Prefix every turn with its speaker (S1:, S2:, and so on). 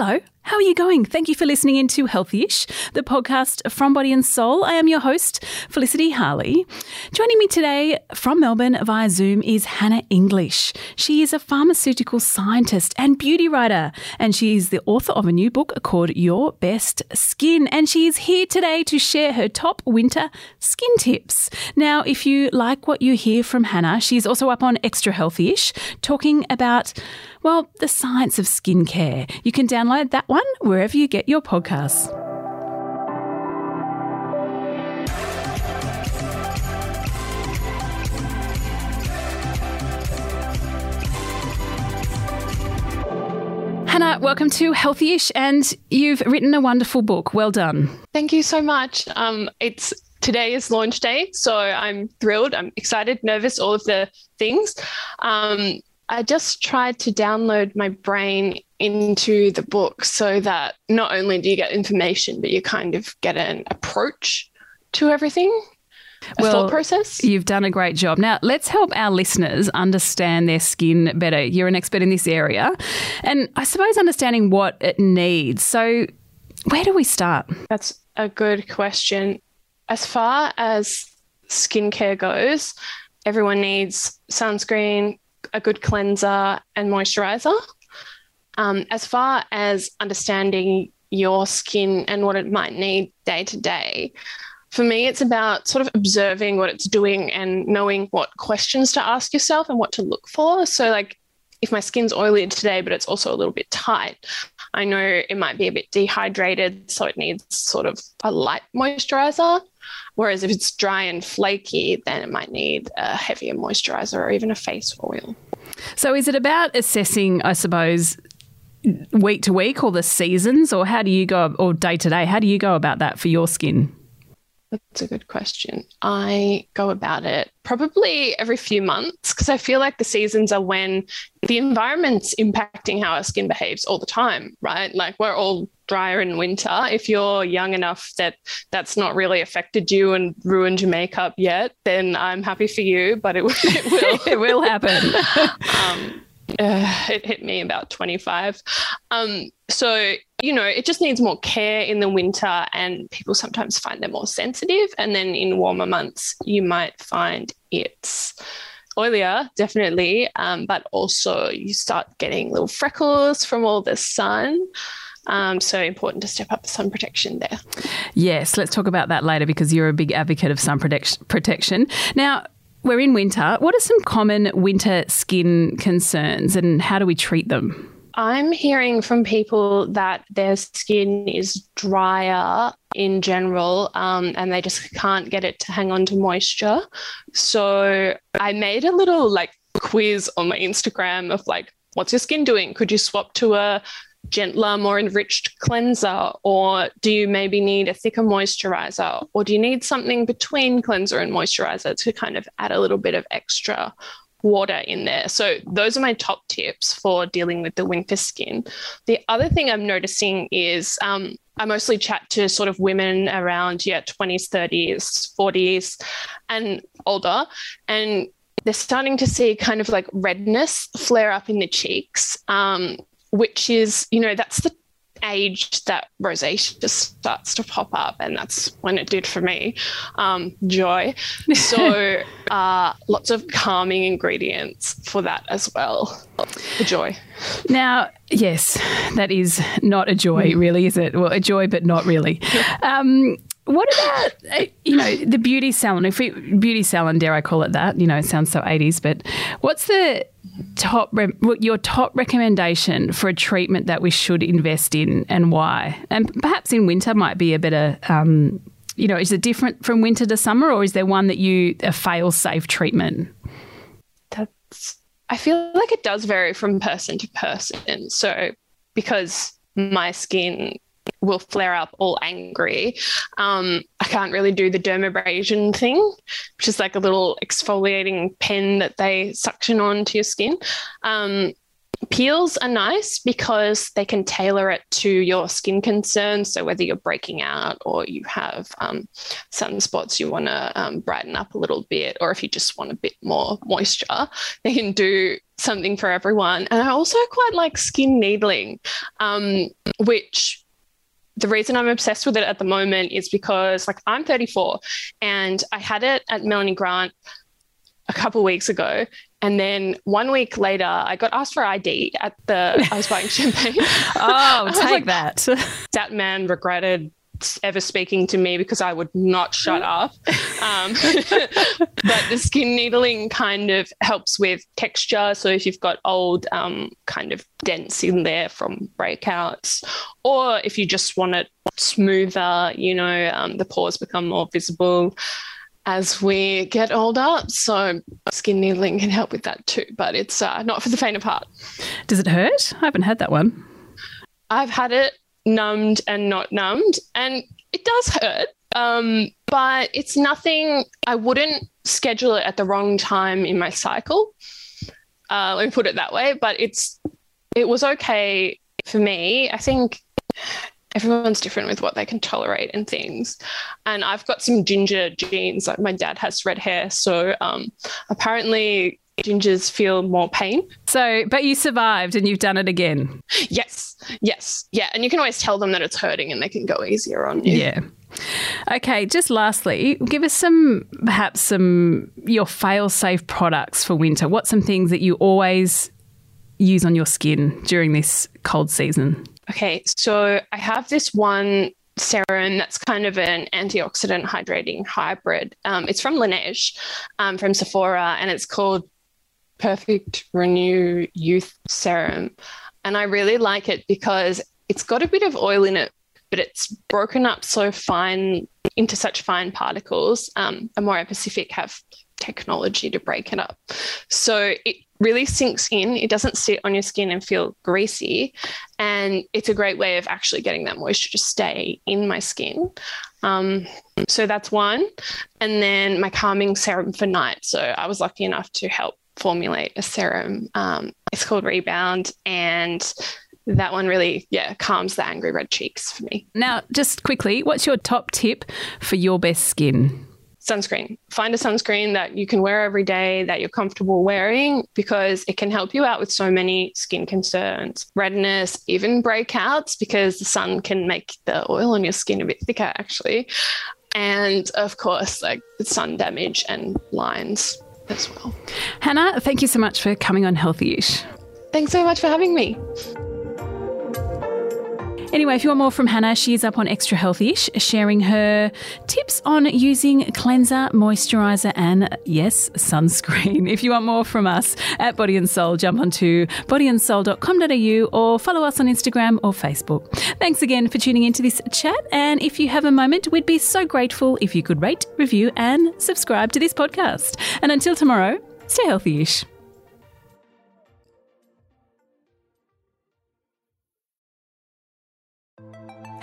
S1: Hello. How are you going? Thank you for listening into Healthyish, the podcast from Body and Soul. I am your host, Felicity Harley. Joining me today from Melbourne via Zoom is Hannah English. She is a pharmaceutical scientist and beauty writer, and she is the author of a new book called Your Best Skin. And she is here today to share her top winter skin tips. Now, if you like what you hear from Hannah, she's also up on Extra Healthyish talking about well, the science of skincare. You can download that one wherever you get your podcasts. Hannah, welcome to Healthyish, and you've written a wonderful book. Well done.
S2: Thank you so much. Um, it's today is launch day, so I'm thrilled. I'm excited, nervous, all of the things. Um, I just tried to download my brain into the book so that not only do you get information, but you kind of get an approach to everything. A well, thought process.
S1: You've done a great job. Now, let's help our listeners understand their skin better. You're an expert in this area, and I suppose understanding what it needs. So, where do we start?
S2: That's a good question. As far as skincare goes, everyone needs sunscreen, a good cleanser and moisturizer. Um, as far as understanding your skin and what it might need day to day, for me, it's about sort of observing what it's doing and knowing what questions to ask yourself and what to look for. So, like, if my skin's oily today, but it's also a little bit tight, I know it might be a bit dehydrated, so it needs sort of a light moisturizer. Whereas if it's dry and flaky, then it might need a heavier moisturizer or even a face oil.
S1: So is it about assessing, I suppose, week to week or the seasons, or how do you go, or day to day? How do you go about that for your skin?
S2: That's a good question. I go about it probably every few months because I feel like the seasons are when the environment's impacting how our skin behaves all the time, right? Like we're all drier in winter. If you're young enough that that's not really affected you and ruined your makeup yet, then I'm happy for you, but it, it will.
S1: it will happen.
S2: um, uh, it hit me about 25. Um, so, you know, it just needs more care in the winter, and people sometimes find they're more sensitive. And then in warmer months, you might find it's oilier, definitely, um, but also you start getting little freckles from all the sun. Um, so important to step up the sun protection there.
S1: Yes, let's talk about that later because you're a big advocate of sun protection. Now, we're in winter. What are some common winter skin concerns and how do we treat them?
S2: I'm hearing from people that their skin is drier in general um, and they just can't get it to hang on to moisture. So I made a little like quiz on my Instagram of like, what's your skin doing? Could you swap to a gentler, more enriched cleanser? Or do you maybe need a thicker moisturizer? Or do you need something between cleanser and moisturizer to kind of add a little bit of extra water in there? So, those are my top tips for dealing with the winter skin. The other thing I'm noticing is um, I mostly chat to sort of women around, yeah, 20s, 30s, 40s, and older. And they're starting to see kind of like redness flare up in the cheeks. Um, which is, you know, that's the age that rosacea just starts to pop up, and that's when it did for me. Um, joy. So, uh, lots of calming ingredients for that as well. For joy.
S1: Now, yes, that is not a joy, really, is it? Well, a joy, but not really. Um, what about uh, you know the beauty salon? If we, beauty salon, dare I call it that? You know, it sounds so eighties. But what's the top your top recommendation for a treatment that we should invest in and why? And perhaps in winter might be a better. Um, you know, is it different from winter to summer, or is there one that you a fail safe treatment?
S2: That's. I feel like it does vary from person to person. So because my skin will flare up all angry. Um, I can't really do the dermabrasion thing, which is like a little exfoliating pen that they suction onto your skin. Um, peels are nice because they can tailor it to your skin concerns. So whether you're breaking out or you have um, sunspots you want to um, brighten up a little bit, or if you just want a bit more moisture, they can do something for everyone. And I also quite like skin needling, um, which the reason I'm obsessed with it at the moment is because like I'm 34 and I had it at Melanie Grant a couple weeks ago and then one week later, I got asked for ID at the. I was buying champagne.
S1: oh, take like, that.
S2: That man regretted ever speaking to me because I would not shut up. Um, but the skin needling kind of helps with texture. So if you've got old um, kind of dents in there from breakouts, or if you just want it smoother, you know, um, the pores become more visible as we get older. So skin needling can help with that too, but it's uh, not for the faint of heart.
S1: Does it hurt? I haven't had that one.
S2: I've had it numbed and not numbed, and it does hurt. Um, but it's nothing. I wouldn't schedule it at the wrong time in my cycle. Uh, let me put it that way. But it's it was okay for me. I think everyone's different with what they can tolerate and things. And I've got some ginger genes. Like my dad has red hair, so um, apparently gingers feel more pain.
S1: So, but you survived and you've done it again.
S2: Yes, yes, yeah. And you can always tell them that it's hurting, and they can go easier on you.
S1: Yeah. Okay, just lastly, give us some perhaps some your fail safe products for winter. What's some things that you always use on your skin during this cold season?
S2: Okay, so I have this one serum that's kind of an antioxidant hydrating hybrid. Um, it's from Laneige, um, from Sephora, and it's called Perfect Renew Youth Serum. And I really like it because it's got a bit of oil in it, but it's broken up so fine into such fine particles. Um, Amorepacific Pacific have technology to break it up. So it really sinks in. It doesn't sit on your skin and feel greasy. And it's a great way of actually getting that moisture to stay in my skin. Um, so that's one. And then my calming serum for night. So I was lucky enough to help formulate a serum. Um, it's called Rebound. And that one really, yeah, calms the angry red cheeks for me.
S1: Now, just quickly, what's your top tip for your best skin?
S2: sunscreen. Find a sunscreen that you can wear every day that you're comfortable wearing because it can help you out with so many skin concerns, redness, even breakouts because the sun can make the oil on your skin a bit thicker actually. And of course, like sun damage and lines as well.
S1: Hannah, thank you so much for coming on Healthyish.
S2: Thanks so much for having me.
S1: Anyway, if you want more from Hannah, she is up on Extra Healthyish, sharing her tips on using cleanser, moisturizer, and yes, sunscreen. If you want more from us at Body and Soul, jump onto bodyandsoul.com.au or follow us on Instagram or Facebook. Thanks again for tuning into this chat. And if you have a moment, we'd be so grateful if you could rate, review, and subscribe to this podcast. And until tomorrow, stay healthy-ish.